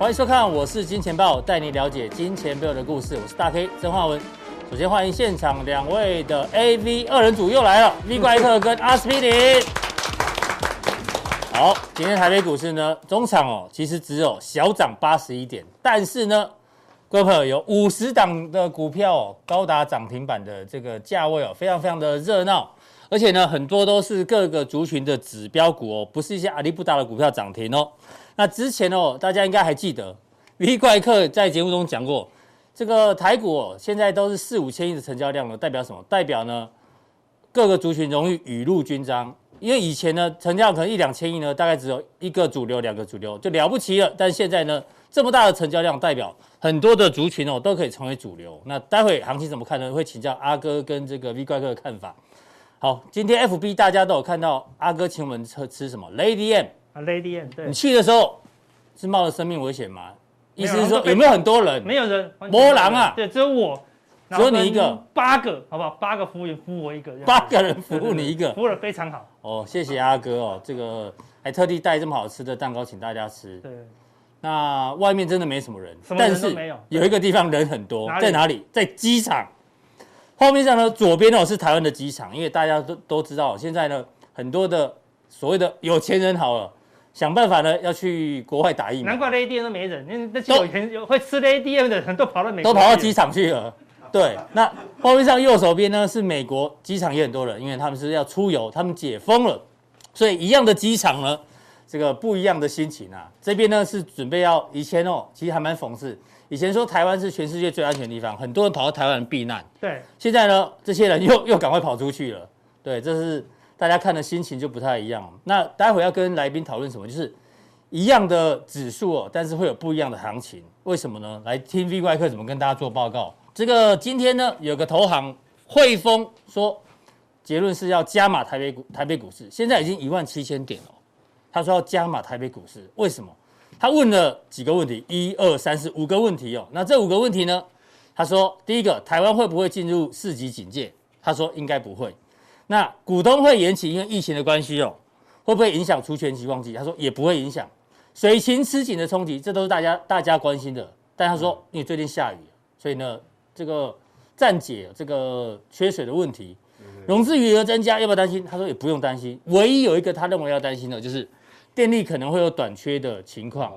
欢迎收看，我是金钱豹，带你了解金钱背后的故事。我是大 K 曾焕文。首先欢迎现场两位的 AV 二人组又来了，V 怪特跟阿司匹林。好，今天台北股市呢，中场哦，其实只有小涨八十一点，但是呢，各位朋友有五十档的股票哦，高达涨停板的这个价位哦，非常非常的热闹。而且呢，很多都是各个族群的指标股哦，不是一些阿里不达的股票涨停哦。那之前哦，大家应该还记得，V 怪客在节目中讲过，这个台股哦，现在都是四五千亿的成交量了，代表什么？代表呢，各个族群容易雨露均沾。因为以前呢，成交量可能一两千亿呢，大概只有一个主流、两个主流就了不起了。但现在呢，这么大的成交量，代表很多的族群哦，都可以成为主流。那待会行情怎么看呢？会请教阿哥跟这个 V 怪客的看法。好，今天 FB 大家都有看到阿哥请我们吃吃什么 Lady M 啊，Lady M，对，你去的时候是冒着生命危险吗？意思是说有没有很多人？没有人，没人啊，对，只有我，只有你一个，八个，好不好？八个服务员服务我一个，八个人服务你一个，服务的非常好。哦，谢谢阿哥哦，这个还特地带这么好吃的蛋糕请大家吃。对，那外面真的没什么人，但是有一个地方人很多，在哪里？在机场。画面上呢，左边哦是台湾的机场，因为大家都都知道，现在呢很多的所谓的有钱人好了，想办法呢要去国外打疫苗。难怪 ADM 都没人，因为那些有钱有会吃 ADM 的人都跑到美国，都跑到机场去了。对，那画面上右手边呢是美国机场，也很多人，因为他们是要出游，他们解封了，所以一样的机场呢，这个不一样的心情啊。这边呢是准备要以前哦，其实还蛮讽刺。以前说台湾是全世界最安全的地方，很多人跑到台湾避难。对，现在呢，这些人又又赶快跑出去了。对，这是大家看的心情就不太一样。那待会要跟来宾讨论什么？就是一样的指数哦，但是会有不一样的行情。为什么呢？来听 V 怪客怎么跟大家做报告。这个今天呢，有个投行汇丰说，结论是要加码台北股台北股市，现在已经一万七千点了。他说要加码台北股市，为什么？他问了几个问题，一二三四五个问题哦。那这五个问题呢？他说，第一个，台湾会不会进入四级警戒？他说应该不会。那股东会延期，因为疫情的关系哦，会不会影响除权期旺季？他说也不会影响。水情吃紧的冲击，这都是大家大家关心的。但他说，因为最近下雨，所以呢，这个暂解这个缺水的问题，融资余额增加，要不要担心？他说也不用担心。唯一有一个他认为要担心的，就是。电力可能会有短缺的情况，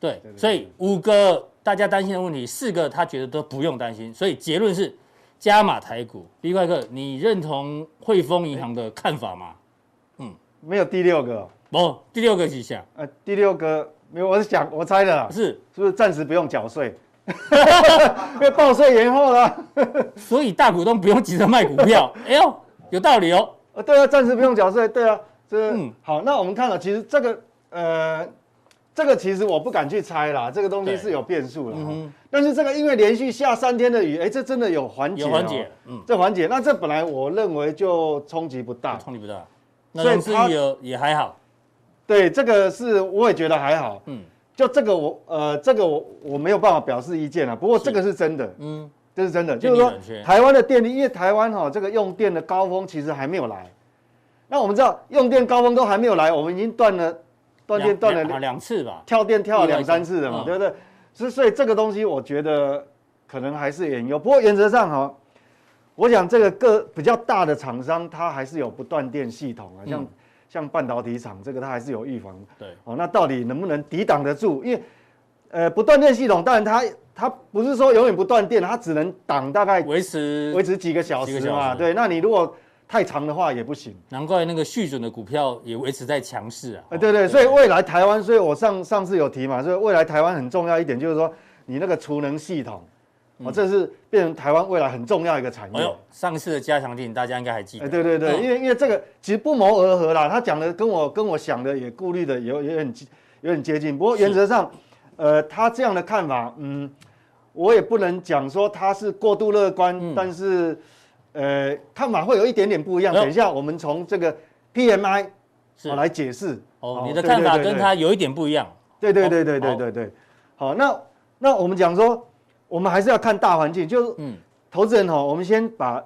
对，所以五个大家担心的问题，四个他觉得都不用担心，所以结论是加码台股。V 怪客，你认同汇丰银行的看法吗？嗯，没有第六个，不，第六个几项？呃，第六个没有，我是想我猜的，是是不是暂时不用缴税？因为报税延后了，所以大股东不用急着卖股票。哎呦，有道理哦。呃，对啊，暂时不用缴税，对啊。这嗯，好，那我们看了，其实这个呃，这个其实我不敢去猜啦，这个东西是有变数的。嗯，但是这个因为连续下三天的雨，哎，这真的有缓解，有缓解，嗯，这缓解，那这本来我认为就冲击不大，冲击不大，所以它也也还好。对，这个是我也觉得还好，嗯，就这个我呃，这个我我没有办法表示意见了，不过这个是真的，嗯，这是真的，就是说台湾的电力，因为台湾哈这个用电的高峰其实还没有来。那我们知道用电高峰都还没有来，我们已经断了，断电断了两次吧，跳电跳了两三次的嘛，对不对？所以所以这个东西我觉得可能还是隐忧。不过原则上哈，我想这个个比较大的厂商，它还是有不断电系统啊，像像半导体厂这个它还是有预防。对，哦，那到底能不能抵挡得住？因为呃不断电系统，当然它它不是说永远不断电，它只能挡大概维持维持几个小时嘛。对，那你如果太长的话也不行，难怪那个续准的股票也维持在强势啊。对对，所以未来台湾，所以我上上次有提嘛，所以未来台湾很重要一点就是说，你那个储能系统，哦，这是变成台湾未来很重要一个产业。哎呦，上次的加强錠大家应该还记得。对对对，因为因为这个其实不谋而合啦，他讲的跟我跟我想的也顾虑的有有点有点接近，不过原则上，呃，他这样的看法，嗯，我也不能讲说他是过度乐观，但是。呃，看法会有一点点不一样。等一下，我们从这个 PMI 是来解释。哦，你的看法跟他有一点不一样。对对对对对对对。好，那那我们讲说，我们还是要看大环境，就是嗯，投资人哈，我们先把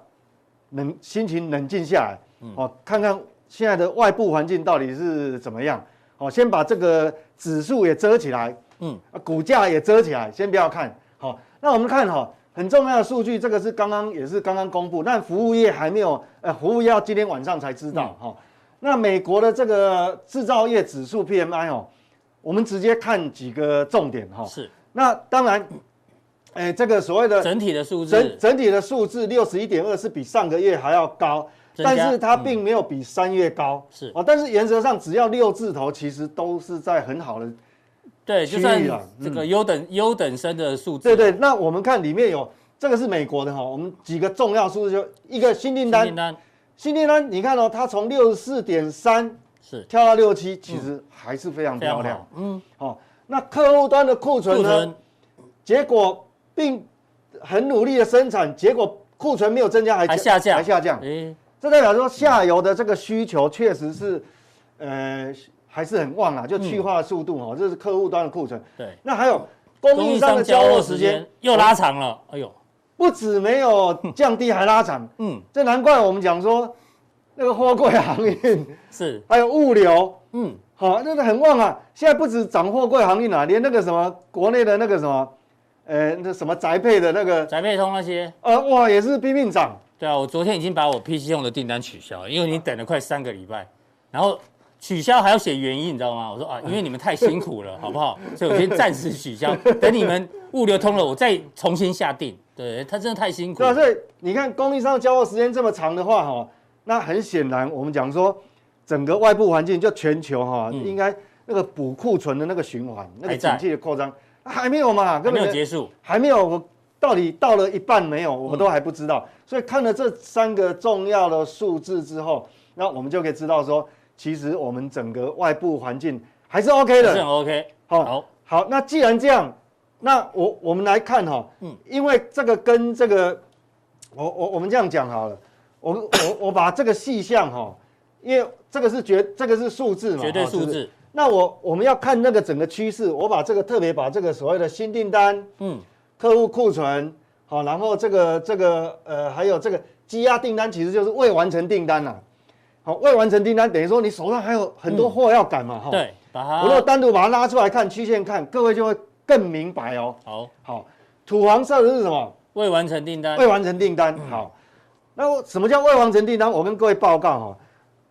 冷心情冷静下来，哦，看看现在的外部环境到底是怎么样。哦，先把这个指数也遮起来。嗯，股价也遮起来，先不要看。好，那我们看哈，很重要的数据，这个是刚刚也是刚刚公布，但服务业还没有，呃，服务业要今天晚上才知道哈。那美国的这个制造业指数 PMI 哦，我们直接看几个重点哈。是。那当然，哎，这个所谓的整体的数字，整整体的数字六十一点二是比上个月还要高，但是它并没有比三月高。是哦，但是原则上只要六字头，其实都是在很好的对，就算这个优等优等生的数字。对对，那我们看里面有这个是美国的哈，我们几个重要数字就一个新订单。新订单，你看哦，它从六十四点三是跳到六七，其实还是非常漂亮。嗯，好，那客户端的库存呢？结果并很努力的生产，结果库存没有增加，还下降，还下降。哎，这代表说下游的这个需求确实是，呃，还是很旺啊，就去化的速度哦，这是客户端的库存。对，那还有供应商的交货时间又拉长了。哎呦。不止没有降低，还拉长。嗯，这难怪我们讲说，那个货柜航运 是，还有物流，嗯，好，那个很旺啊。现在不止涨货柜航运啊，连那个什么国内的那个什么，呃，那什么宅配的那个宅配通那些，呃，哇，也是拼命涨。对啊，我昨天已经把我 PC 用的订单取消了，因为你等了快三个礼拜，然后。取消还要写原因，你知道吗？我说啊，因为你们太辛苦了，好不好？所以我先暂时取消，等你们物流通了，我再重新下定。对，他真的太辛苦了。对啊，所以你看供应商交货时间这么长的话，哈，那很显然我们讲说，整个外部环境就全球哈，应该那个补库存的那个循环，那个景气的扩张还没有嘛？根本没有结束，还没有，我到底到了一半没有？我都还不知道。所以看了这三个重要的数字之后，那我们就可以知道说。其实我们整个外部环境还是 OK 的，是很 OK。好，好，那既然这样，那我我们来看哈，嗯，因为这个跟这个，我我我们这样讲好了，我我我把这个细项哈，因为这个是绝这个是数字嘛，绝对数字。那我我们要看那个整个趋势，我把这个特别把这个所谓的新订单，嗯，客户库存，好，然后这个这个呃还有这个积压订单，其实就是未完成订单呐。好，未完成订单等于说你手上还有很多货要赶嘛，哈、嗯。对，把它。我如果单独把它拉出来看曲线看，各位就会更明白哦。好，好，土黄色的是什么？未完成订单。未完成订单。好，那什么叫未完成订单？我跟各位报告哈，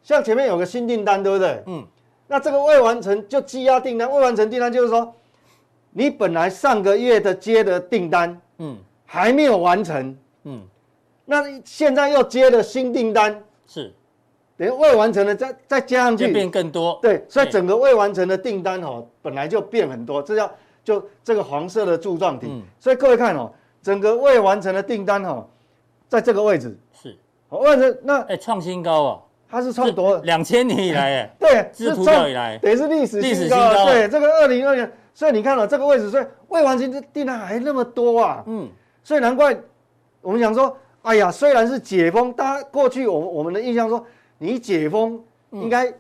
像前面有个新订单，对不对？嗯。那这个未完成就积压订单，未完成订单就是说，你本来上个月的接的订单，嗯，还没有完成，嗯，那现在又接了新订单，是。等于未完成的再再加上去，就变更多。对，所以整个未完成的订单哦，本来就变很多，这叫就这个黄色的柱状体。嗯。所以各位看哦，整个未完成的订单哦，在这个位置是。未完成那哎创新高哦，它是创多两千年以来哎。对，自出道以来，也是历史历史新高。对，这个二零二年，所以你看到这个位置，所以未完成的订单还那么多啊。嗯。所以难怪我们讲说，哎呀，虽然是解封，大家过去我我们的印象说。你解封，应该、嗯、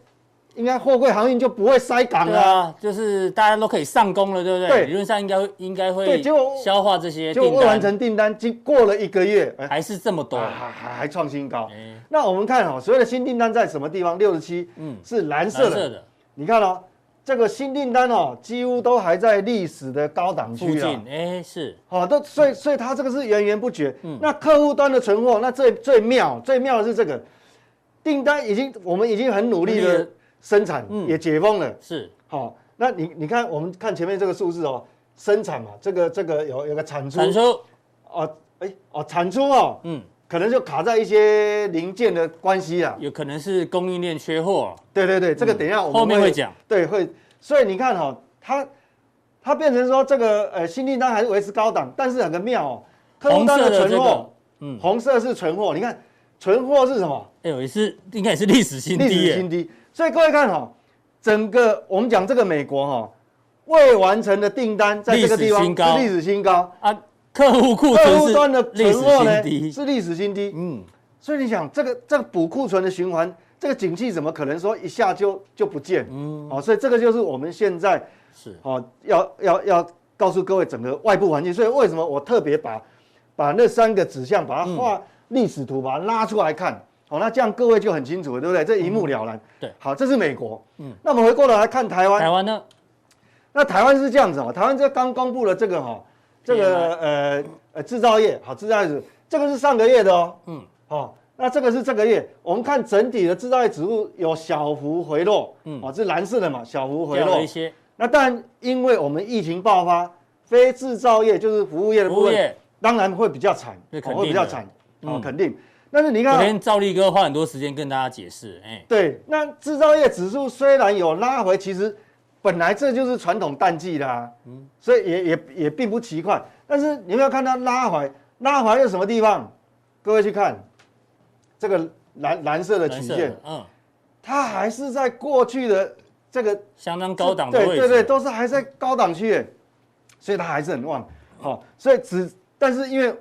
应该货柜航运就不会塞港了，啊，就是大家都可以上工了，对不对？对，理论上应该应该会对，结果消化这些，就未完成订单，经过了一个月，还是这么多，还还还创新高。那我们看哦，所谓的新订单在什么地方？六十七，嗯，是蓝色的。蓝色的，你看哦，这个新订单哦，几乎都还在历史的高档区啊。哎，是，好，都所以所以它这个是源源不绝。嗯，那客户端的存货，那最最妙最妙的是这个。订单已经，我们已经很努力的生产，也解封了。是，好，那你你看，我们看前面这个数字哦，生产嘛，这个这个有有个产出，产出，哦，哎，哦，产出哦，嗯，可能就卡在一些零件的关系啊，有可能是供应链缺货。对对对，这个等一下我们后面会讲。对，会，所以你看哈，它它变成说这个呃新订单还是维持高档，但是很个妙哦，红色的存货，嗯，红色是存货，你看。存货是什么？哎呦，也是应该也是历史新低，历史新低。所以各位看哈，整个我们讲这个美国哈，未完成的订单在这个地方是历史新高啊，客户库客户端的存货呢是历史新低。嗯，所以你想这个这个补库存的循环，这个景气怎么可能说一下就就不见？嗯，好，所以这个就是我们现在是哦要要要告诉各位整个外部环境。所以为什么我特别把把那三个指向把它画。历史图把它拉出来看，好，那这样各位就很清楚了，对不对？这一目了然。对，好，这是美国。嗯，那我们回过头来看台湾。台湾呢？那台湾是这样子哦，台湾这刚公布了这个哈，这个呃呃制造业。好制造业，这个是上个月的哦，嗯，好，那这个是这个月，我们看整体的制造业指数有小幅回落，嗯，哦，这蓝色的嘛，小幅回落。一些。那但因为我们疫情爆发，非制造业就是服务业的部分，当然会比较惨，会比较惨，哦，肯定。但是你看，昨天赵力哥花很多时间跟大家解释，哎，对，那制造业指数虽然有拉回，其实。本来这就是传统淡季啦、啊，嗯，所以也也也并不奇怪。但是你们要看它拉回，拉回又什么地方？各位去看这个蓝蓝色的曲线，嗯，它还是在过去的这个相当高档的位置，对对对，都是还在高档区，所以它还是很旺。好、哦，所以只但是因为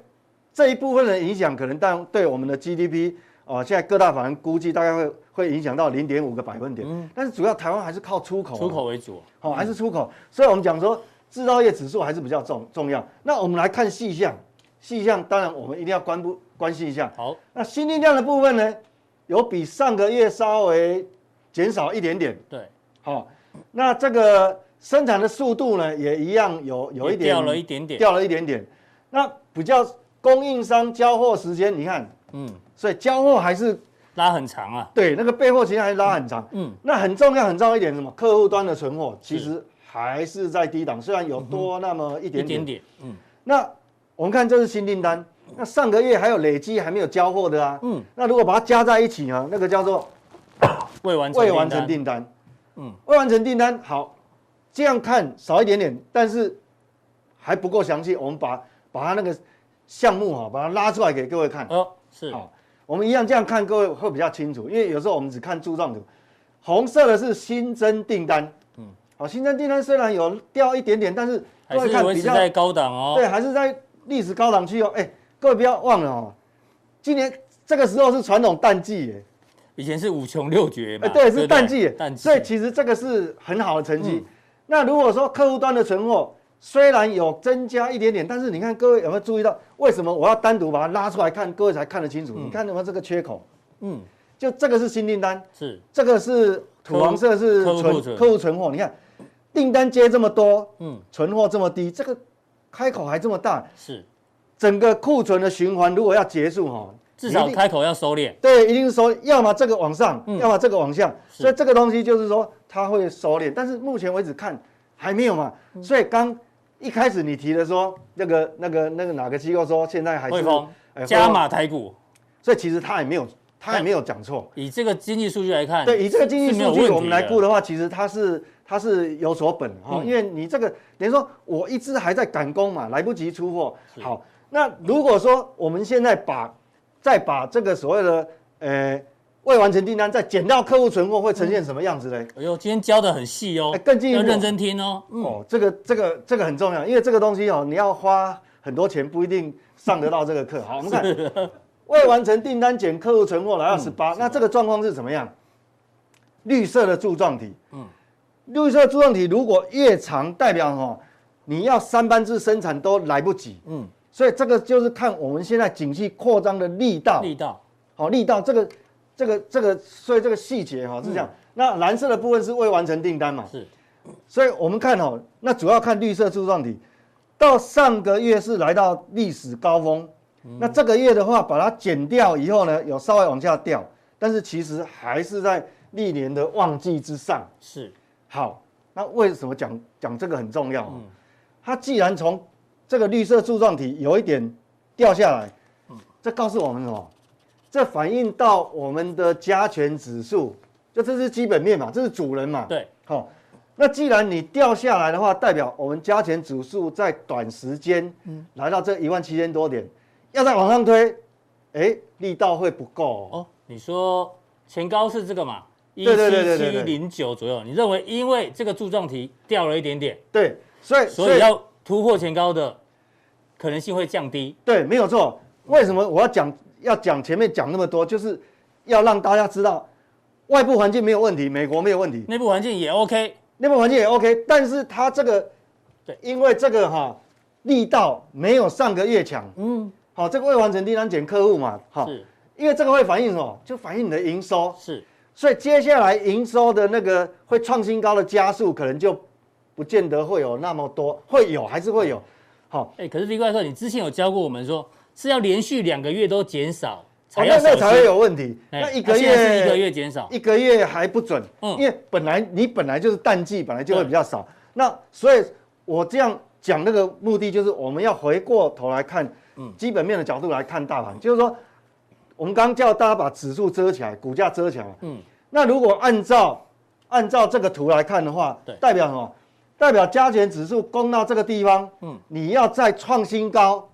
这一部分的影响，可能但对我们的 GDP。哦，现在各大法人估计大概会会影响到零点五个百分点，嗯，但是主要台湾还是靠出口，出口为主，好，还是出口，所以我们讲说制造业指数还是比较重重要。那我们来看细项，细项当然我们一定要关注关心一下。好，那新力量的部分呢，有比上个月稍微减少一点点，对，好，那这个生产的速度呢，也一样有有一点掉了一点点，掉了一点点。那比较供应商交货时间，你看，嗯。所以交货还是拉很长啊，对，那个备货期还是拉很长，嗯，那很重要很重要一点什么？客户端的存货其实还是在低档，虽然有多那么一点点，一点点，嗯，那我们看这是新订单，那上个月还有累积还没有交货的啊，嗯，那如果把它加在一起呢，那个叫做未完未完成订单，嗯，未完成订单好，这样看少一点点，但是还不够详细，我们把把它那个项目哈，把它拉出来给各位看，哦，是。好。我们一样这样看，各位会比较清楚，因为有时候我们只看柱状图，红色的是新增订单，嗯，好，新增订单虽然有掉一点点，但是各位看比较在高档哦，对，还是在历史高档区哦，哎，各位不要忘了哦，今年这个时候是传统淡季耶，以前是五穷六绝嘛，哎，对，是淡季，淡季，所以其实这个是很好的成绩。那如果说客户端的存货，虽然有增加一点点，但是你看各位有没有注意到，为什么我要单独把它拉出来看，各位才看得清楚？嗯、你看有没有这个缺口？嗯，就这个是新订单，是。这个是土黄色是存客户存货。你看订单接这么多，嗯，存货这么低，这个开口还这么大，是。整个库存的循环如果要结束哈，至少开口要收敛。对，一定是收，要么这个往上，嗯、要么这个往下，所以这个东西就是说它会收敛，但是目前为止看还没有嘛，所以刚。一开始你提的说那个那个那个哪个机构说现在还是加码台股，所以其实他也没有他也没有讲错。以这个经济数据来看，对，以这个经济数据我们来估的话，其实它是它是有所本哈，因为你这个等于说我一直还在赶工嘛，来不及出货。好，那如果说我们现在把再把这个所谓的呃。未完成订单再减掉客户存货会呈现什么样子嘞？哎呦，今天教的很细哦，更进一步要认真听哦。哦，这个这个这个很重要，因为这个东西哦，你要花很多钱不一定上得到这个课。好，我们看未完成订单减客户存货来二十八，那这个状况是怎么样？绿色的柱状体，嗯，绿色柱状体如果越长，代表哦，你要三班制生产都来不及，嗯，所以这个就是看我们现在景气扩张的力道，力道，好，力道这个。这个这个，所以这个细节哈是这样。那蓝色的部分是未完成订单嘛？是。所以我们看哦，那主要看绿色柱状体，到上个月是来到历史高峰。那这个月的话，把它减掉以后呢，有稍微往下掉，但是其实还是在历年的旺季之上。是。好，那为什么讲讲这个很重要？嗯。它既然从这个绿色柱状体有一点掉下来，嗯，这告诉我们什么？这反映到我们的加权指数，就这是基本面嘛，这是主人嘛。对，好，那既然你掉下来的话，代表我们加权指数在短时间，嗯，来到这一万七千多点，要再往上推，哎，力道会不够哦。哦，你说前高是这个嘛？一七七零九左右，你认为因为这个柱状体掉了一点点，对，所以所以要突破前高的可能性会降低。对，没有错。为什么我要讲？要讲前面讲那么多，就是要让大家知道，外部环境没有问题，美国没有问题，内部环境也 OK，内部环境也 OK，但是它这个，对，因为这个哈力道没有上个月强，嗯，好，这个未完成订单减客户嘛，哈，是，因为这个会反映什么？就反映你的营收，是，所以接下来营收的那个会创新高的加速可能就不见得会有那么多，会有还是会有。好，哎，可是李怪客，你之前有教过我们说是要连续两个月都减少，才那那才会有问题。那一个月一个月减少，一个月还不准，嗯，因为本来你本来就是淡季，本来就会比较少。那所以我这样讲那个目的就是我们要回过头来看，嗯，基本面的角度来看大盘，就是说我们刚刚叫大家把指数遮起来，股价遮起来，嗯，那如果按照按照这个图来看的话，对，代表什么？代表加权指数攻到这个地方，嗯，你要再创新高，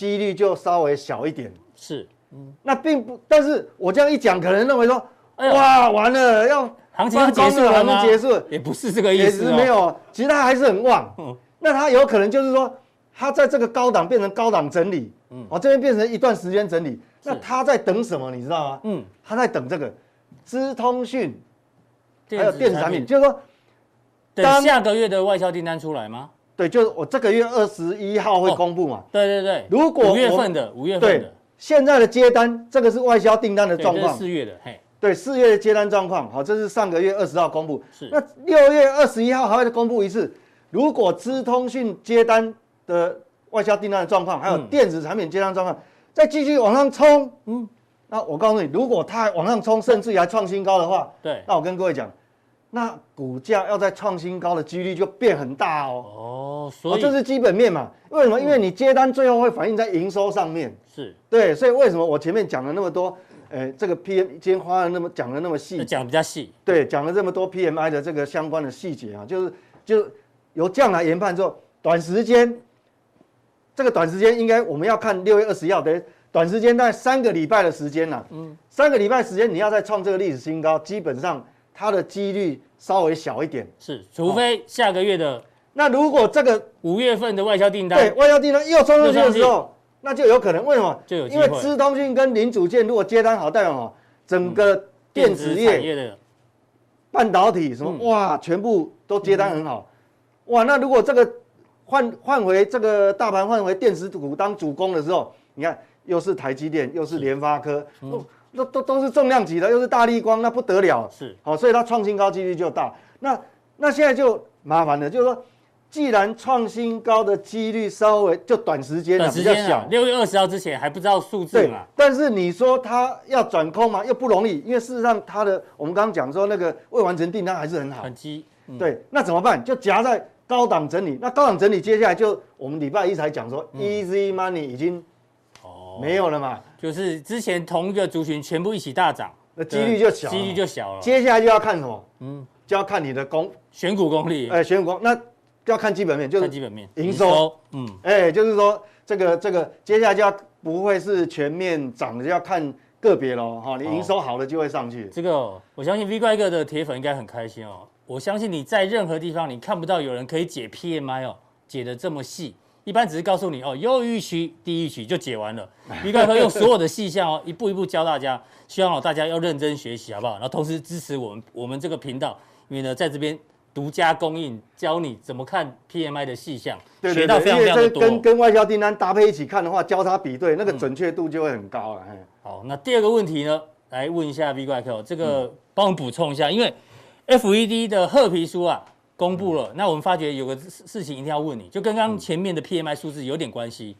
几率就稍微小一点。是，嗯，那并不，但是我这样一讲，可能认为说，哎哇，完了，要行情结束了吗？结束，也不是这个意思，也是没有，其实它还是很旺。嗯，那它有可能就是说，它在这个高档变成高档整理，嗯，哦，这边变成一段时间整理，那它在等什么？你知道吗？嗯，它在等这个资通讯，还有电子产品，就是说。等下个月的外销订单出来吗？对，就是我这个月二十一号会公布嘛。对对对，如果五月份的五月份的，现在的接单，这个是外销订单的状况。四月的，嘿，对，四月的接单状况，好，这是上个月二十号公布。是。那六月二十一号还会再公布一次，如果资通讯接单的外销订单的状况，还有电子产品接单状况，再继续往上冲，嗯，那我告诉你，如果它还往上冲，甚至于还创新高的话，对，那我跟各位讲。那股价要在创新高的几率就变很大哦。哦，所以、哦、这是基本面嘛？为什么？因为你接单最后会反映在营收上面。是。对，所以为什么我前面讲了那么多？诶，这个 PM 今天花了那么讲了那么细，讲比较细。对，讲了这么多 PMI 的这个相关的细节啊，就是就由这样来研判之后，短时间这个短时间应该我们要看六月二十一号的短时间，大概三个礼拜的时间呐。嗯。三个礼拜时间你要再创这个历史新高，基本上。它的几率稍微小一点，是，除非下个月的、哦，那如果这个五月份的外销订单，对，外销订单又冲上去的时候，那就有可能，为什么？就有因为资通讯跟零组件如果接单好，代表什么？整个电子业的。半导体什么、嗯、哇，全部都接单很好，嗯、哇，那如果这个换换回这个大盘换回电子股当主攻的时候，你看又是台积电，又是联发科。嗯那都都是重量级的，又是大力光，那不得了。是，好，所以它创新高几率就大。那那现在就麻烦了，就是说，既然创新高的几率稍微就短时间短时间比较小，六月二十号之前还不知道数字嘛。但是你说它要转空嘛，又不容易，因为事实上它的我们刚刚讲说那个未完成订单还是很好，很积。嗯、对，那怎么办？就夹在高档整理。那高档整理接下来就我们礼拜一才讲说、嗯、，Easy Money 已经哦没有了嘛。就是之前同一个族群全部一起大涨，那几率就小，几率就小了。接下来就要看什么？嗯，就要看你的功选股功力。哎，选股功，那要看基本面，就是基本面营收。嗯，哎，就是说这个这个接下来就要不会是全面涨的，就要看个别喽。哈，你营收好的就会上去。这个我相信 V 怪哥的铁粉应该很开心哦。我相信你在任何地方你看不到有人可以解 PMI 哦，解得这么细。一般只是告诉你哦，优于预期、低于预期就解完了。V 怪客用所有的细项哦，一步一步教大家，希望哦大家要认真学习，好不好？然后同时支持我们我们这个频道，因为呢在这边独家供应，教你怎么看 PMI 的细项，对学到非常非常的多。跟跟外销订单搭配一起看的话，交叉比对，那个准确度就会很高了。好，那第二个问题呢，来问一下 V 怪客，这个帮我们补充一下，因为 FED 的褐皮书啊。公布了，那我们发觉有个事事情一定要问你，就跟刚刚前面的 PMI 数字有点关系。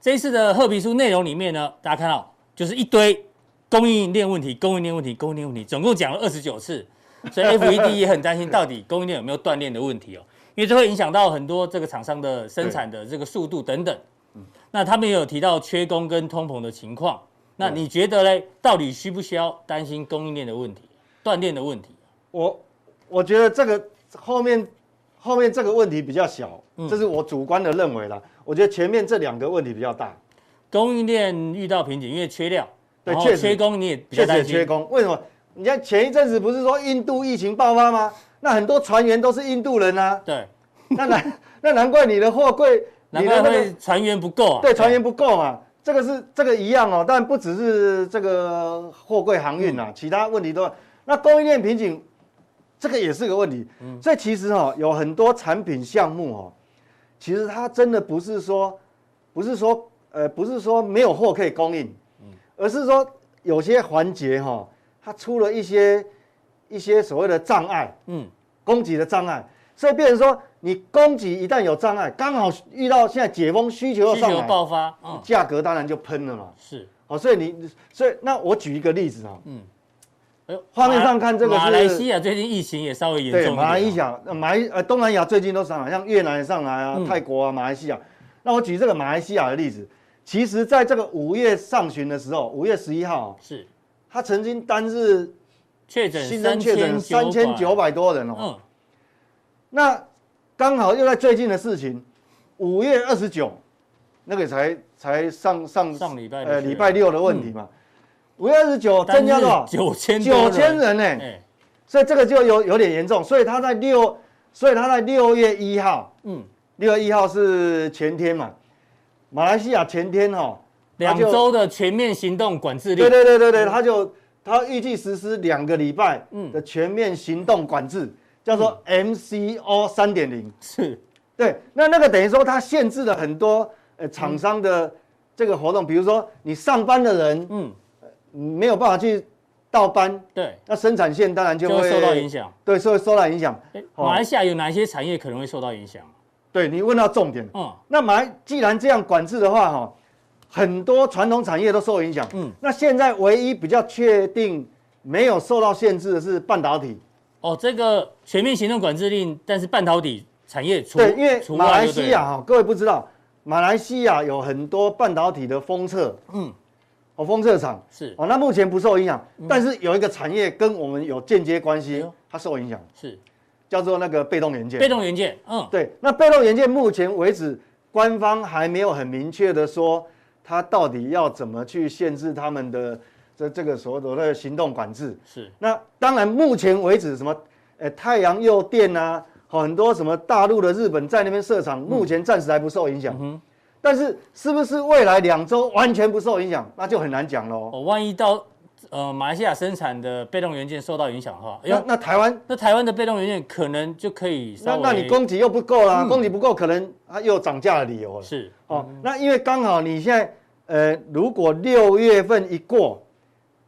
这一次的褐皮书内容里面呢，大家看到就是一堆供应链问题、供应链问题、供应链问题，总共讲了二十九次，所以 FED 也很担心到底供应链有没有断裂的问题哦，因为这会影响到很多这个厂商的生产的这个速度等等。那他们也有提到缺工跟通膨的情况，那你觉得嘞，到底需不需要担心供应链的问题、断裂的问题？我我觉得这个。后面后面这个问题比较小，这是我主观的认为啦。我觉得前面这两个问题比较大，供应链遇到瓶颈，因为缺料，对，确实缺工，你也比较担心缺工。为什么？你看前一阵子不是说印度疫情爆发吗？那很多船员都是印度人啊。对，那难那难怪你的货柜，难怪会船员不够啊。对，船员不够嘛，这个是这个一样哦。但不只是这个货柜航运啊，其他问题都。那供应链瓶颈。这个也是个问题，所以其实哈有很多产品项目哦，其实它真的不是说，不是说呃不是说没有货可以供应，而是说有些环节哈它出了一些一些所谓的障碍，嗯，供给的障碍，所以变成说你供给一旦有障碍，刚好遇到现在解封需求又上来，需求爆发，嗯，价格当然就喷了嘛。是，哦，所以你所以那我举一个例子啊，嗯，哎呦，画面上看这个是马来西亚最近疫情也稍微严重马来西亚、马来呃东南亚最近都上来，像越南也上来啊，嗯。泰国啊，马来西亚。那我举这个马来西亚的例子，其实在这个五月上旬的时候，五月十一号，是。他曾经单日确诊新增确诊三千九百。多人哦。嗯，那刚好又在最近的事情，五月二十九，那个才才上上上礼拜呃礼拜六的问题嘛。五月二十九增加多少？九千九千人呢、哎，所以这个就有有点严重，所以他在六，所以他在六月一号，嗯，六月一号是前天嘛，马来西亚前天哈、哦，两周的全面行动管制令，对对对对对，他就他预计实施两个礼拜嗯。的全面行动管制，叫做 MCO 三点零，是，对，那那个等于说它限制了很多呃厂商的这个活动，比如说你上班的人嗯，没有办法去倒班，对，那生产线当然就会受到影响。对，所以受到影响。马来西亚有哪些产业可能会受到影响？对你问到重点，嗯，那马来既然这样管制的话，哈，很多传统产业都受影响。嗯，那现在唯一比较确定没有受到限制的是半导体。哦，这个全面行动管制令，但是半导体产业除对，因为马来西亚哈，各位不知道，马来西亚有很多半导体的封测，嗯，哦，封测厂，是。哦，那目前不受影响，但是有一个产业跟我们有间接关系哎，它受影响，是。叫做那个被动元件。被动元件，嗯，对，那被动元件目前为止，官方还没有很明确的说，它到底要怎么去限制他们的这这个所谓的行动管制。是。那当然，目前为止什么，呃，太阳诱电啊，很多什么大陆的日本在那边设厂，目前暂时还不受影响。嗯哼但是是不是未来两周完全不受影响，那就很难讲喽。哦，万一到呃马来西亚生产的被动元件受到影响的话，哎那，那台湾，那台湾的被动元件可能就可以那那你供给又不够啦，嗯。供给不够，可能啊又有涨价的理由了。是。哦，那因为刚好你现在，呃，如果六月份一过，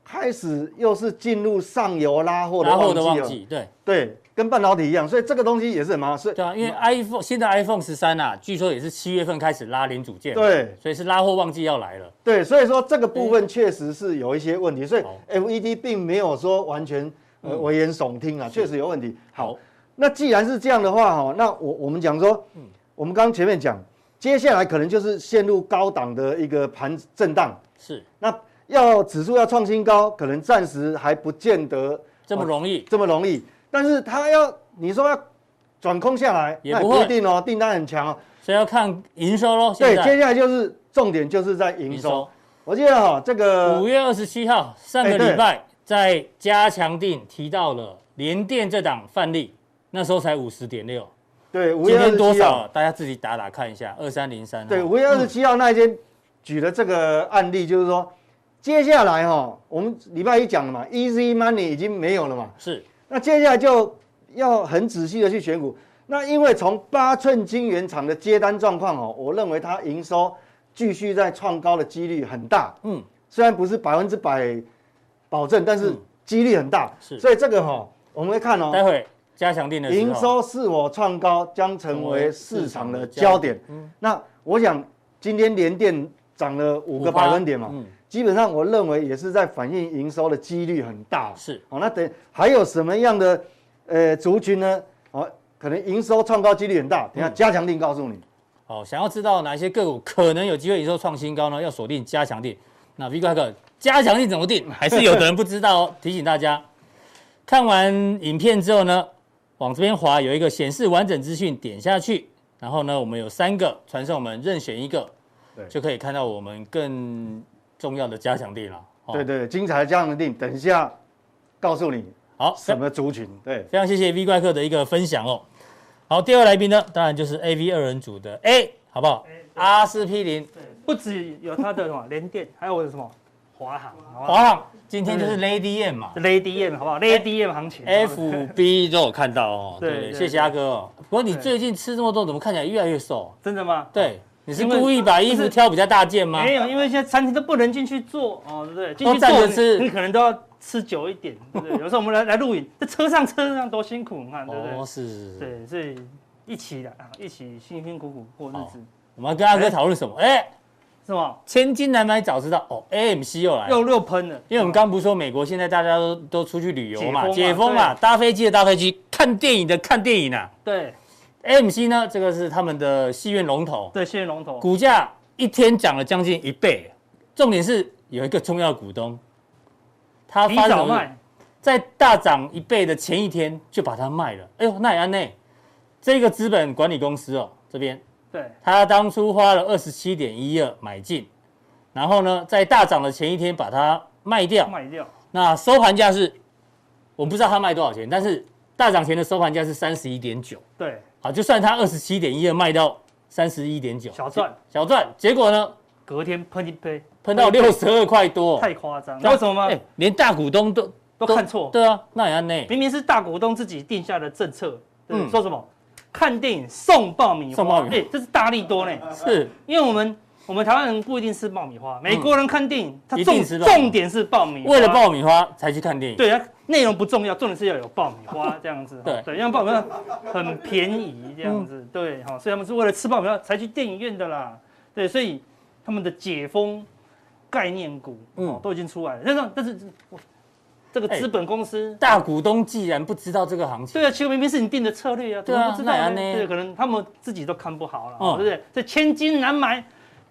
开始又是进入上游拉货的旺季，对。对，跟半导体一样，所以这个东西也是很麻烦。所以对啊，因为 iPhone 现在 iPhone 十三啊，据说也是七月份开始拉零组件，，对。所以是拉货旺季要来了，对，所以说这个部分确实是有一些问题，所以好。FED 并没有说完全呃嗯。危言耸听啊，确实有问题。好，那既然是这样的话，哈，那我我们讲说，我们刚刚前面讲，接下来可能就是陷入高档的一个盘震荡。是。那要指数要创新高，可能暂时还不见得这么容易，这么容易，但是它要你说要转空下来，也不一定哦，订单很强哦。所以要看营收喽。对，接下来就是重点就是在营收。我记得哈，这个五月二十七号上个礼拜在加强定提到了联电这档范例，那时候才五十点六，对五月二十七号，？大家自己打打看一下，二三零三。对，五月二十七号那一天举的这个案例，就是说接下来哈，我们礼拜一讲了嘛，Easy Money 已经没有了嘛，是那接下来就要很仔细的去选股。那因为从八寸晶圆厂的接单状况哦，我认为它营收继续在创高的几率很大。嗯，虽然不是百分之百保证，但是嗯几率很大。是所以这个哈，我们会看哦，待会加强定的营收是否创高将成为市场的焦点。嗯那我想今天联电涨了五个百分点嘛，嗯，基本上我认为也是在反映营收的几率很大。是好，那等还有什么样的呃族群呢？哦，可能营收创高几率很大。等下加强定告诉你。哦，想要知道哪些个股可能有机会营收创新高呢？要锁定加强定。那 V 怪客加强定怎么定？还是有的人不知道哦。提醒大家，看完影片之后呢，往这边滑有一个显示完整资讯，点下去，然后呢，我们有三个传送门，任选一个，对就可以看到我们更重要的加强錠了。哦对对，精彩的加强錠，等一下告诉你好，什么族群。对，非常谢谢 V 怪客的一个分享哦。好，第二个来宾呢，当然就是 AV 二人组的 A，好不好？阿司匹林。不止有它的什么联电，还有我的什么华航，华航今天就是 Lady M 嘛，Lady M 好不好？Lady M 行情，FB 都有看到哦。对，对对谢谢阿哥哦。不过你最近吃这么多，怎么看起来越来越瘦？真的吗？对，你是故意把衣服挑比较大件吗？没有，因为现在餐厅都不能进去坐哦，对不对？进去坐站着吃，你可能都要吃久一点，对不对？有时候我们来来录影，在车上车上多辛苦，你看，对不对？哦，是是是，对，所以一起的啊，一起辛辛苦苦过日子。我们要跟阿哥讨论什么？哎，是吗？千金难买早知道哦，AMC 又来，又又喷了。因为我们刚不是说美国现在大家都都出去旅游嘛，解封嘛，搭飞机的搭飞机，看电影的看电影啊。对。AMC 呢，这个是他们的戏院龙头，对，戏院龙头，股价一天涨了将近一倍。重点是有一个重要股东，他发早卖，在大涨一倍的前一天就把它卖了。哎呦，奈安内这个资本管理公司哦，这边，对，他当初花了二十七点一二买进，然后呢，在大涨的前一天把它卖掉，卖掉。那收盘价是，我不知道他卖多少钱，但是大涨前的收盘价是三十一点九，对。啊，就算它二十七点一二卖到三十一点九，小赚小赚，结果呢？隔天喷一杯，喷到六十二块多，太夸张。为什么吗？欸、连大股东都都看错。对啊，那也安内，明明是大股东自己定下的政策，嗯，说什么？看电影送爆米花，送爆米花，欸、这是大力多呢。是，因为我们。我们台湾人不一定吃爆米花，美国人看电影，他重重点是爆米花，为了爆米花才去看电影。对啊，内容不重要，重点是要有爆米花 这样子。对对，因为爆米花很便宜这样子。对，好，所以他们是为了吃爆米花才去电影院的啦。对，所以他们的解封概念股，嗯，都已经出来了。但是但是，这个资本公司大股东既然不知道这个行情，对啊，其实明明是你定的策略啊，怎么不知道呢？对，可能他们自己都看不好了，对不对？这千金难买。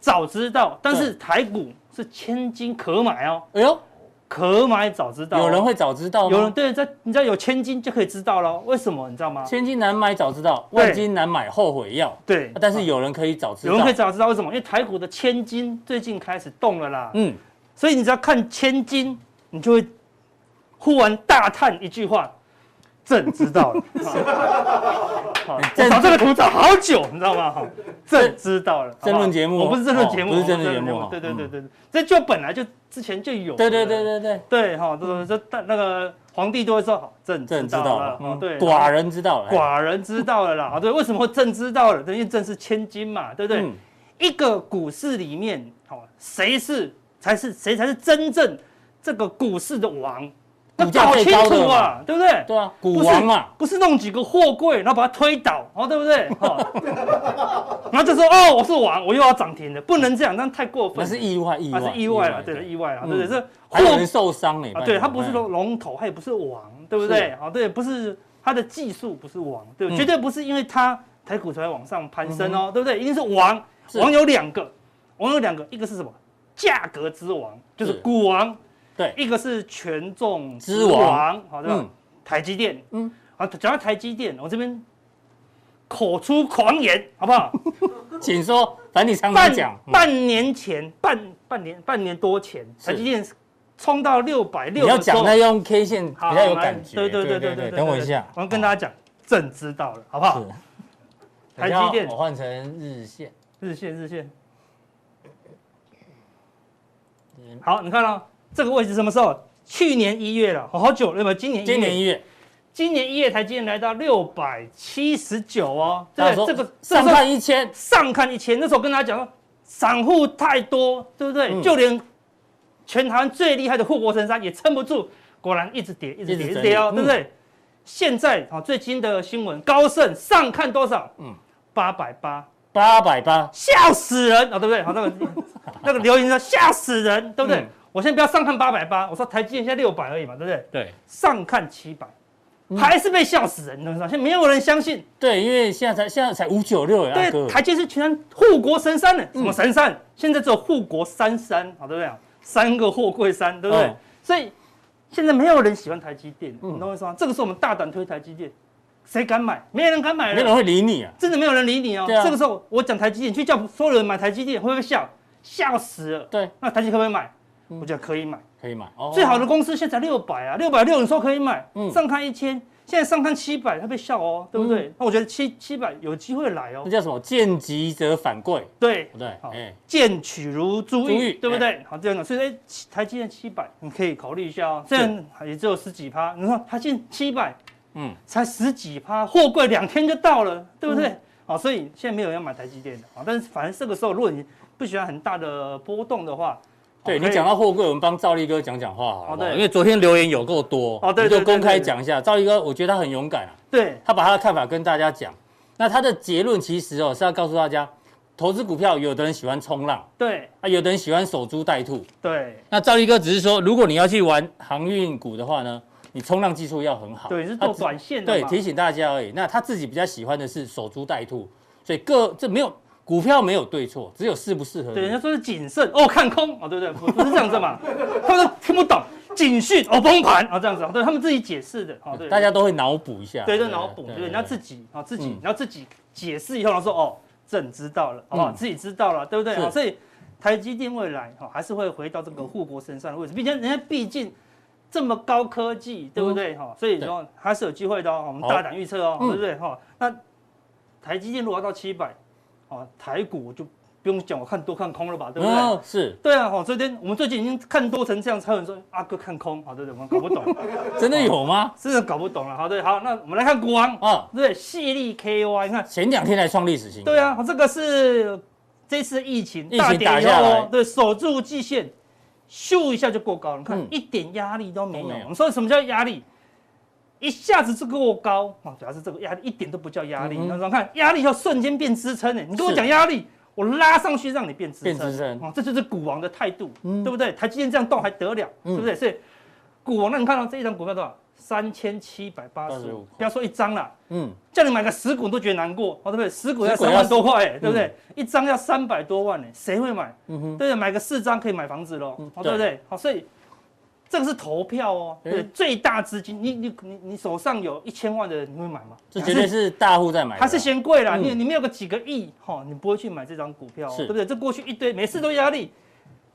早知道，但是台股是千金可买哦。哎呦，可买早知道，有人会早知道吗？有人对，在你知道有千金就可以知道了。为什么你知道吗？千金难买早知道，万金难买后悔药。对，但是有人可以早知道，有人可以早知道为什么？因为台股的千金最近开始动了啦。嗯，所以你只要看千金，你就会忽然大叹一句话。朕知道了，好，我找这个图找好久，你知道吗？好，朕知道了。争论节目，我不是争论节目，不是争论节目。对对对对，这就本来就之前就有。对对对对对对，哈，这这那个皇帝都会说，好，朕朕知道了。对，寡人知道了，寡人知道了啦。啊，对，为什么会朕知道了？因为朕是千金嘛，对不对？一个股市里面，好，谁是才是谁才是真正这个股市的王？要搞清楚啊，对不对？对啊，股王嘛，不是弄几个货柜，然后把它推倒，哦，对不对？然后就说哦，我是王，我又要涨停了，不能这样，那太过分。那是意外，意外，是意外了，对，意外了，对不对？这还有人受伤哎，对，他不是龙龙头，他也不是王，对不对？哦，对，不是他的技术不是王，对，绝对不是因为他台股才往上攀升哦，对不对？一定是王，王有两个，王有两个，一个是什么？价格之王，就是股王。对，一个是权重之王，好对吧？台积电，嗯，好，讲到台积电，我这边口出狂言，好不好？请说，反正你常常讲。半年前，半半年半年多前，台积电冲到六百六。你要讲那用 K 线比较有感觉。对对对对对，等我一下，我要跟大家讲，朕知道了，好不好？台积电，我换成日线，日线日线。好，你看了。这个位置什么时候？去年一月了，好久了，对吧？今年今年一月，今年一月台积电来到六百七十九哦。对，这个上看一千，上看一千。那时候跟大家讲说，散户太多，对不对？嗯、就连全台湾最厉害的护国神山也撑不住，果然一直跌，一直跌，一直跌哦，对不对？嗯、现在啊，最新的新闻，高盛上看多少？嗯，八百八，八百八，吓死人啊、哦，对不对？好，那个 那个留言说吓死人，对不对？嗯我先不要上看八百八，我说台积电现在六百而已嘛，对不对？对，上看七百，还是被笑死人，你知道吗？现在没有人相信。对，因为现在才现在才五九六呀。对，台积是全护国神山的，什么神山？现在只有护国三山，好对不对？三个货柜山，对不对？所以现在没有人喜欢台积电，你懂我意思吗？这个时候我们大胆推台积电，谁敢买？没人敢买了，没人会理你啊！真的没有人理你哦。这个时候我讲台积电，去叫所有人买台积电，会不会笑？笑死了。对，那台积可不可以买？我觉得可以买，可以买。最好的公司现在才六百啊，六百六你说可以买，嗯上看一千，现在上看七百，他被笑哦，对不对？那我觉得七七百有机会来哦。那叫什么？见急则反贵。对不，对，好，见取如珠玉，对不对？好，这样的，所以哎，台积电七百，你可以考虑一下哦。虽然也只有十几趴，你说台积电七百，嗯，才十几趴，货柜两天就到了，对不对？好，所以现在没有人要买台积电的啊。但是反正这个时候，如果你不喜欢很大的波动的话，对你讲到货柜，我们帮赵立哥讲讲话好了。对，因为昨天留言有够多，哦对，就公开讲一下。赵立哥，我觉得他很勇敢啊。对，他把他的看法跟大家讲。那他的结论其实哦是要告诉大家，投资股票，有的人喜欢冲浪，对啊，有的人喜欢守株待兔，对。那赵立哥只是说，如果你要去玩航运股的话呢，你冲浪技术要很好，对，是做短线的，对，提醒大家而已。那他自己比较喜欢的是守株待兔，所以各这没有。股票没有对错，只有适不适合。对，人家说是谨慎。哦，看空。哦，对不对？不是这样子嘛，他们都听不懂。警讯哦，崩盘。啊，这样子，对他们自己解释的。哦，对，大家都会脑补一下，对，都脑补，对，人家自己啊，自己，然后自己解释以后，然后说哦，朕知道了，好不好？自己知道了，对不对？所以台积电未来哈还是会回到这个护国神山的位置，毕竟人家毕竟这么高科技，对不对？哈，所以说还是有机会的哦，我们大胆预测哦，对不对？哈，那台积电如果要到七百。哦，台股就不用讲，我看多看空了吧，对不对？哦、是，对啊，好，昨天我们最近已经看多成这样，才有人说阿哥看空，好，对对，我们搞不懂，真的有吗？真的搞不懂了，好，对，好，那我们来看股王啊，对，矽力 KY，你看。前两天才创历史新高，对啊，这个是这次疫情大跌以后，对，守住季线，咻一下就过高了，你看一点压力都没有。我们说什么叫压力？一下子这个过高啊，主要是这个压力一点都不叫压力。你看，看压力要瞬间变支撑呢。你跟我讲压力，我拉上去让你变支撑。啊，这就是股王的态度，对不对？台积电这样动还得了，对不对？所以股王，那你看到这一张股票多少？三千七百八十五。不要说一张了，嗯，叫你买个十股都觉得难过，对不对？十股要三万多块，哎，对不对？一张要三百多万呢，谁会买？对不对？买个四张可以买房子喽，对不对？好，所以。这个是投票哦，对，最大资金，你你你你手上有一千万的人，你会买吗？这绝对是大户在买，它是嫌贵啦。你你没有个几个亿，哈，你不会去买这张股票，对不对？这过去一堆，每次都压力，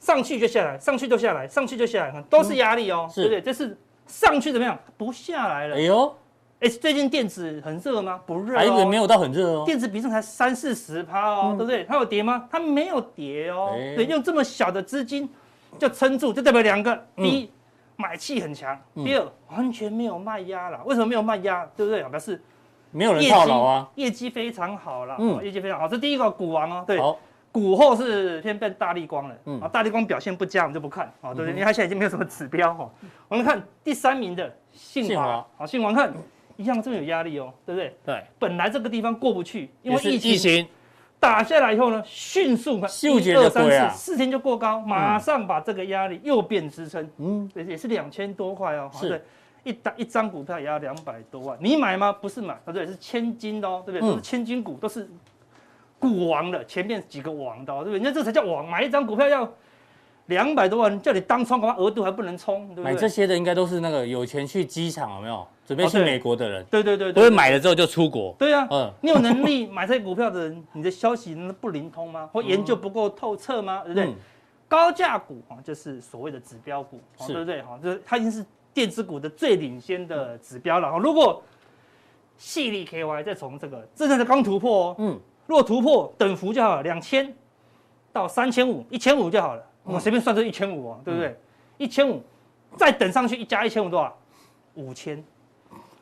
上去就下来，上去就下来，上去就下来，都是压力哦，对不对？这是上去怎么样？不下来了。哎呦，哎，最近电子很热吗？不热，还没有到很热哦。电子比重才三四十趴哦，对不对？它有跌吗？它没有跌哦。对，用这么小的资金就撑住，就代表两个，第一。买气很强，第二完全没有卖压了。为什么没有卖压？对不对？表示没有人套牢啊，业绩非常好了，嗯，业绩非常好。这第一个股王哦，对，股后是偏变大立光了，嗯，啊，大立光表现不佳，我们就不看，啊，对不对？因为它现在已经没有什么指标哈。我们看第三名的信华，好，信华看一样这么有压力哦，对不对？对，本来这个地方过不去，因为疫情。打下来以后呢，迅速看一二三四四天就过高，马上把这个压力又变支撑，嗯，也是两千多块哦，是，一打一张股票也要两百多万，你买吗？不是买，对不对？是千金的哦，对不对？都是千金股，都是股王的，前面几个王的，对不对？人家这才叫王，买一张股票要。两百多万叫你当冲，恐怕额度还不能冲，对不对？买这些的应该都是那个有钱去机场，有没有？准备去美国的人。对对对，不会买了之后就出国。对啊，嗯，你有能力买这些股票的人，你的消息不灵通吗？或研究不够透彻吗？对不对？高价股啊，就是所谓的指标股，对不对？哈，就是它已经是电子股的最领先的指标了。如果矽力 KY 再从这个，这才是刚突破哦。嗯，如果突破等幅就好了，两千到三千五，一千五就好了。我随便算这一千五哦，对不对？一千五，再等上去一加一千五多少？五千。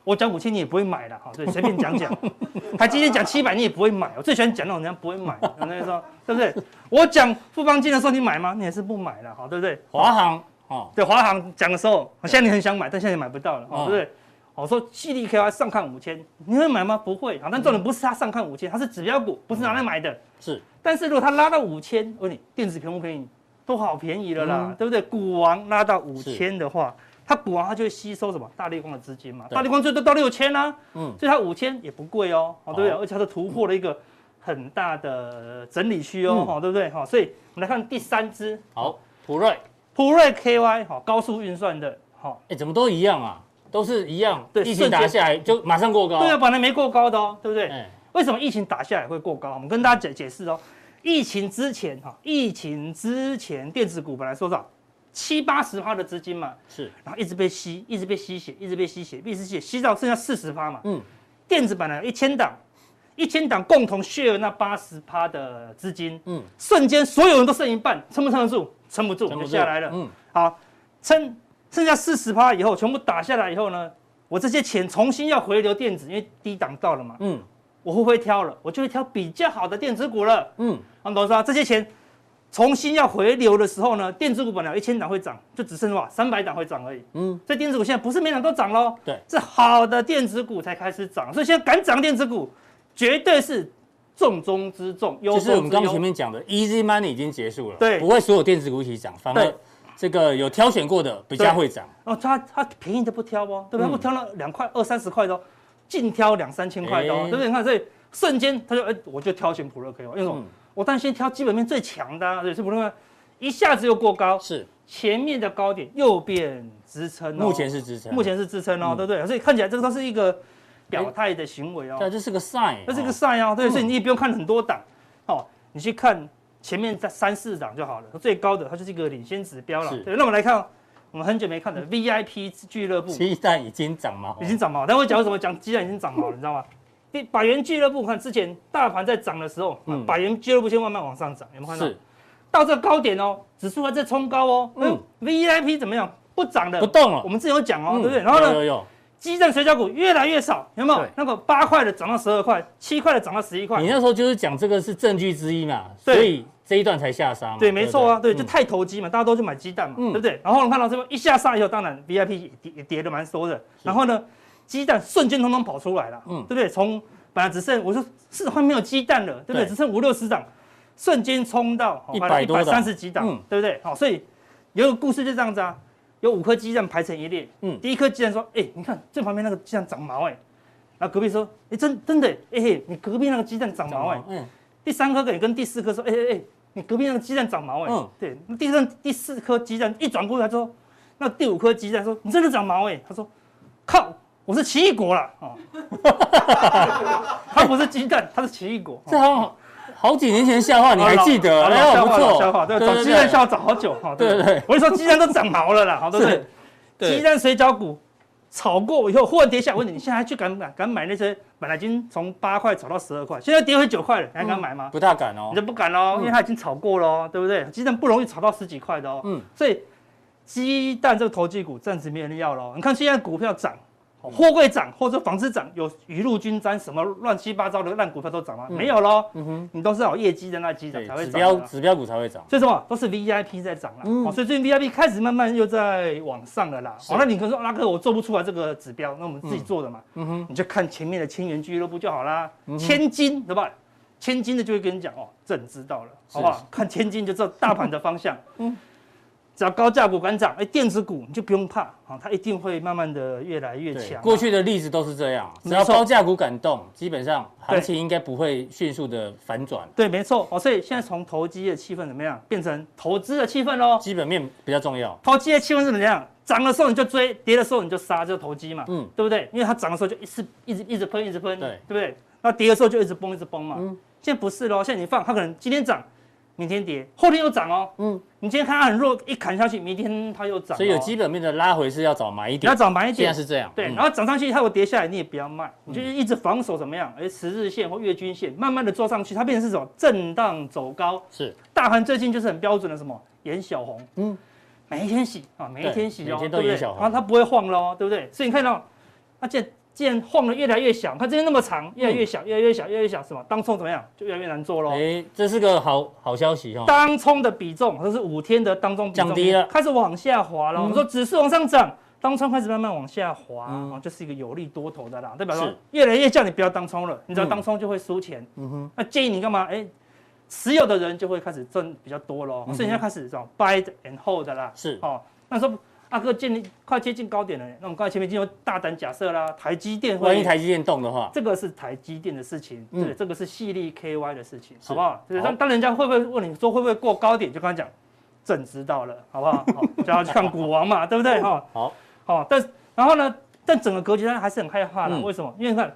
我讲五千你也不会买的哈，对，随便讲讲。他今天讲七百你也不会买，我最喜欢讲那种人家不会买，那个说对不对？我讲富邦金的时候你买吗？你也是不买的哈，对不对？华航哦，对，华航讲的时候，现在你很想买，但现在买不到了，对不对？我说矽力 KY 上看五千，你会买吗？不会，好，但重点不是它上看五千，它是指标股，不是拿来买的。是，但是如果它拉到五千，我问你，电子便不便宜？都好便宜了啦，嗯、对不对？股王拉到五千的话，它股王它就会吸收什么大立光的资金嘛？大立光最多到六千啦，嗯，所以它五千也不贵哦，哦，对不对？而且它是突破了一个很大的整理区哦，哦、嗯，对不对？好，所以我们来看第三支，好，普瑞，普瑞 KY，好，高速运算的，好，哎，怎么都一样啊？都是一样，对，疫情打下来就马上过高，对啊，本来没过高的哦，对不对？哎、为什么疫情打下来会过高？我们跟大家解解释哦。疫情之前哈，疫情之前电子股本来说少七八十趴的资金嘛，是，然后一直被吸，一直被吸血，一直被吸血，一直吸血，吸到剩下四十趴嘛，嗯，电子本来一千档，一千档共同 share 那八十趴的资金，嗯，瞬间所有人都剩一半，撑不撑得住？撑不住，就下来了，嗯，好，撑剩下四十趴以后，全部打下来以后呢，我这些钱重新要回流电子，因为低档到了嘛，嗯。我会不会挑了？我就会挑比较好的电子股了。嗯，他们都说这些钱重新要回流的时候呢，电子股本来一千档会涨，就只剩哇三百档会涨而已。嗯，所以电子股现在不是每档都涨喽。对，是好的电子股才开始涨，所以现在敢涨电子股，绝对是重中之重。就是我们刚刚前面讲的 easy money 已经结束了，对，不会所有电子股一起涨，反而这个有挑选过的比较会涨。哦，他他便宜的不挑哦，对不对？不挑了两块二三十块的哦，尽挑两三千块的哦，对不对？你看，所以瞬间他就哎，我就挑选普乐 K 哦，因为什么？我当然先挑基本面最强的，啊，对，是普瑞 K，一下子又过高，是。前面的高点又变支撑，目前是支撑，目前是支撑哦，对不对？所以看起来这个都是一个表态的行为哦，对，这是个 sign，这是个 sign 哦，对，所以你也不用看很多档，哦，你去看前面在三四档就好了，最高的它就是一个领先指标了，对。那我们来看。我们很久没看的 VIP 俱乐部，鸡蛋已经长毛，已经长毛。但我讲什么？讲鸡蛋已经长毛了，你知道吗？第百元俱乐部，看之前大盘在涨的时候，百元俱乐部先慢慢往上涨，有没有看到？是。到这个高点哦，指数还在冲高哦。嗯。VIP 怎么样？不涨的，不动了。我们之前有讲哦，对不对？然后呢？鸡蛋水饺股越来越少，有没有？那个八块的涨到十二块，七块的涨到十一块。你那时候就是讲这个是证据之一嘛？所以。这一段才下杀嘛？对，没错啊，对，就太投机嘛，大家都去买鸡蛋嘛，对不对？然后我们看到这边一下杀以后，当然 VIP 也跌也跌的蛮多的。然后呢，鸡蛋瞬间通通跑出来了，嗯，对不对？从本来只剩我说市场没有鸡蛋了，对不对？只剩五六十档，瞬间冲到一百三十几档，对不对？好，所以有个故事就这样子啊，有五颗鸡蛋排成一列，嗯，第一颗鸡蛋说，哎，你看这旁边那个鸡蛋长毛哎，然后隔壁说，哎，真真的，哎嘿，你隔壁那个鸡蛋长毛哎，嗯，第三颗也跟第四颗说，哎哎哎。你隔壁那个鸡蛋长毛哎，嗯，对，那第三、第四颗鸡蛋一转过来之后，那第五颗鸡蛋说：“你真的长毛哎？”他说：“靠，我是奇异果了哦。”他不是鸡蛋，他是奇异果。这好好几年前的笑话，你还记得？哎，笑话，笑话，对，找鸡蛋笑话找好久哈。对对对，我就说鸡蛋都长毛了啦，好，对不对？鸡蛋水饺股。炒过以后忽然跌下，我问你，你现在还去敢敢敢买那些本来已经从八块炒到十二块，现在跌回九块了，你还敢买吗？不大敢哦，你就不敢哦，因为它已经炒过了，对不对？鸡蛋不容易炒到十几块的哦，嗯，所以鸡蛋这个投机股暂时没人要了。你看现在股票涨。货柜涨或者纺织涨，有雨露均沾，什么乱七八糟的烂股票都涨吗？没有喽，嗯哼，你都是有业绩的那几涨才会涨，指标指标股才会涨，所以什么都是 VIP 在涨了，哦，所以最近 VIP 开始慢慢又在往上了啦。好，那你可能说，拉哥我做不出来这个指标，那我们自己做的嘛，嗯。哼，你就看前面的千元俱乐部就好啦，千金对吧？千金的就会跟你讲哦，这你知道了，好不好？看千金就知道大盘的方向，嗯。只要高价股敢涨，哎，电子股你就不用怕啊，它一定会慢慢的越来越强。过去的例子都是这样，只要高价股敢动，基本上行情应该不会迅速的反转。对，没错哦，所以现在从投机的气氛怎么样，变成投资的气氛喽？基本面比较重要。投机的气氛是怎么样？涨的时候你就追，跌的时候你就杀，就投机嘛，嗯，对不对？因为它涨的时候就一直一直一直喷，一直喷，对，对不对？那跌的时候就一直崩，一直崩嘛。嗯，现在不是喽，现在你放，它可能今天涨。明天跌，后天又涨哦。嗯，你今天看它很弱，一砍下去，明天它又涨。所以有基本面的拉回是要找买一点，要找买一点。现在是这样。对，然后涨上去它会跌下来，你也不要卖，你就一直防守怎么样？哎，十日线或月均线慢慢的做上去，它变成是什么？震荡走高。是。大盘最近就是很标准的什么？演小红。嗯。每一天洗啊，每一天洗哦，每天都演小红。然后它不会晃喽，对不对？所以你看到，它这。既然晃得越来越小，它这边那么长，越来越小，越来越小，越来越小，是吧？当冲怎么样？就越来越难做喽。哎，这是个好好消息哦。当冲的比重，这是五天的当冲比重降低了，开始往下滑了。我们说指数往上涨，当冲开始慢慢往下滑啊，这是一个有利多头的啦。代表说越来越叫你不要当冲了，你知道当冲就会输钱。嗯哼。那建议你干嘛？哎，持有的人就会开始挣比较多喽。所以你要开始这种 buy and hold 啦。是。哦，那说。阿哥建立快接近高点了，那我们刚才前面已经有大胆假设啦，台积电会，万一台积电动的话，这个是台积电的事情，嗯、对，这个是矽力 KY 的事情，好不好？对，当当人家会不会问你说会不会过高点，就刚才讲，朕知道了，好不好？好，就要去看股王嘛，对不对？哈，好，好，但然后呢，但整个格局上还是很害怕的，嗯、为什么？因为你看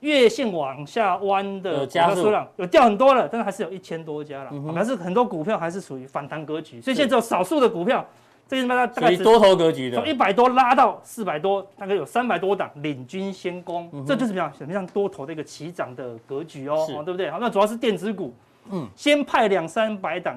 月线往下弯的股票数量有掉很多了，但是还是有一千多家了，还是很多股票还是属于反弹格局，所以现在只有少数的股票。这边大概多头格局的，从一百多拉到四百多，大概有三百多档领军先攻，嗯、这就是什么样？什么像多头的一个起涨的格局哦，对不对？好，那主要是电子股，嗯，先派两三百档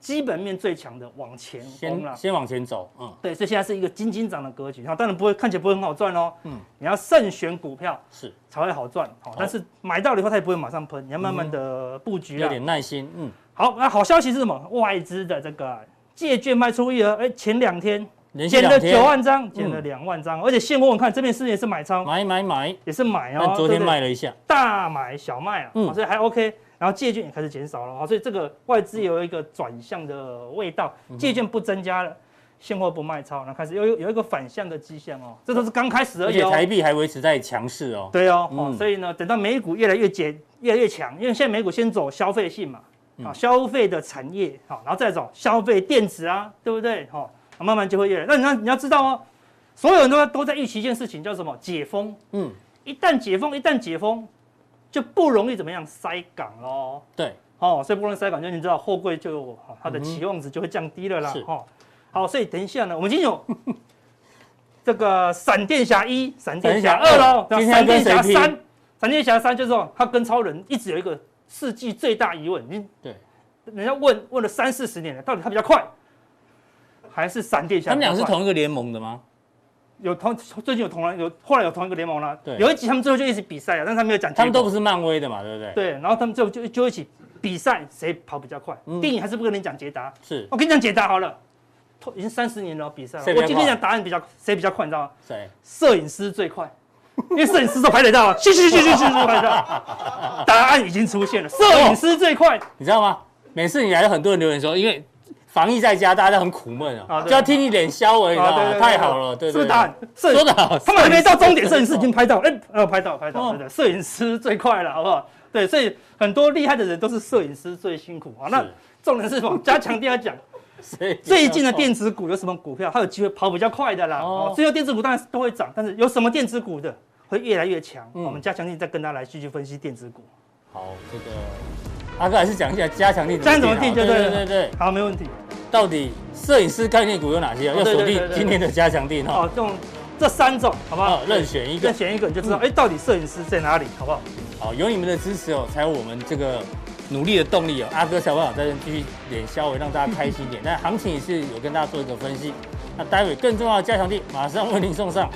基本面最强的往前攻了，先往前走，嗯，对，所以现在是一个金金涨的格局，哈，当然不会看起来不会很好赚哦，嗯，你要慎选股票是。才会好赚，好，但是买到了以后它也不会马上喷，你要慢慢的布局，有点耐心，嗯，好，那好消息是什么？外资的这个借券卖出一额，哎，前两天减了九万张，减了两万张，而且现货我看这边是也是买超，买买买。也是买哦，但昨天卖了一下，大买小卖啊，所以还 OK。然后借券也开始减少了啊，所以这个外资有一个转向的味道，借券不增加了，现货不卖超，然后开始有有一个反向的迹象哦，这都是刚开始而已。而且台币还维持在强势哦。对哦，哦，所以呢，等到美股越来越减，越来越强，因为现在美股先走消费性嘛，啊，消费的产业，好，然后再走消费电子啊，对不对？好，慢慢就会越来。那你要你要知道哦，所有人都都在预期一件事情，叫什么？解封。嗯，一旦解封，一旦解封。就不容易怎么样塞港喽？对，哦，所以不容易塞港，就你知道货柜就它的期望值就会降低了啦。哈、嗯，好，所以等一下呢，我们今天有这个闪电侠一、闪电侠二喽，闪电侠三、闪电侠三就是说他跟超人一直有一个世纪最大疑问，你对，人家问问了三四十年了，到底他比较快，还是闪电侠？他们俩是同一个联盟的吗？有同最近有同人有后来有同一个联盟了，对，有一集他们最后就一起比赛了，但是他没有讲。他们都不是漫威的嘛，对不对？对，然后他们最后就就一起比赛，谁跑比较快？嗯、电影还是不跟你讲解答。是，我跟你讲解答好了，已经三十年了比赛了。我今天讲答案比较谁比较快，你知道吗？谁？摄影师最快，因为摄影师都拍得到，去去去去去去排得到。答案已经出现了，摄影师最快，你知道吗？每次你来，有很多人留言说，因为。防疫在家，大家都很苦闷啊，就要听你脸消而已啊，太好了，对，是不是答案？说的好，他们还没到终点，摄影师已经拍到，哎，呃，拍到，拍到，对对，摄影师最快了，好不好？对，所以很多厉害的人都是摄影师最辛苦啊。那重点是什么？加强錠讲，最近的电子股有什么股票，它有机会跑比较快的啦。哦，最后电子股当然都会涨，但是有什么电子股的会越来越强？我们加强力再跟大家来继续分析电子股。好，这个。阿哥还是讲一下加强錠，加强怎么定？对对对对，好，没问题。到底摄影师概念股有哪些？要锁定今天的加强力哈。好，用这三种，好不好？任选一个，任选一个你就知道，哎，到底摄影师在哪里，好不好？好，有你们的支持哦，才有我们这个努力的动力哦。阿哥想办法在这继续点，稍微，让大家开心点。那行情也是有跟大家做一个分析。那待会更重要的加强地马上为您送上。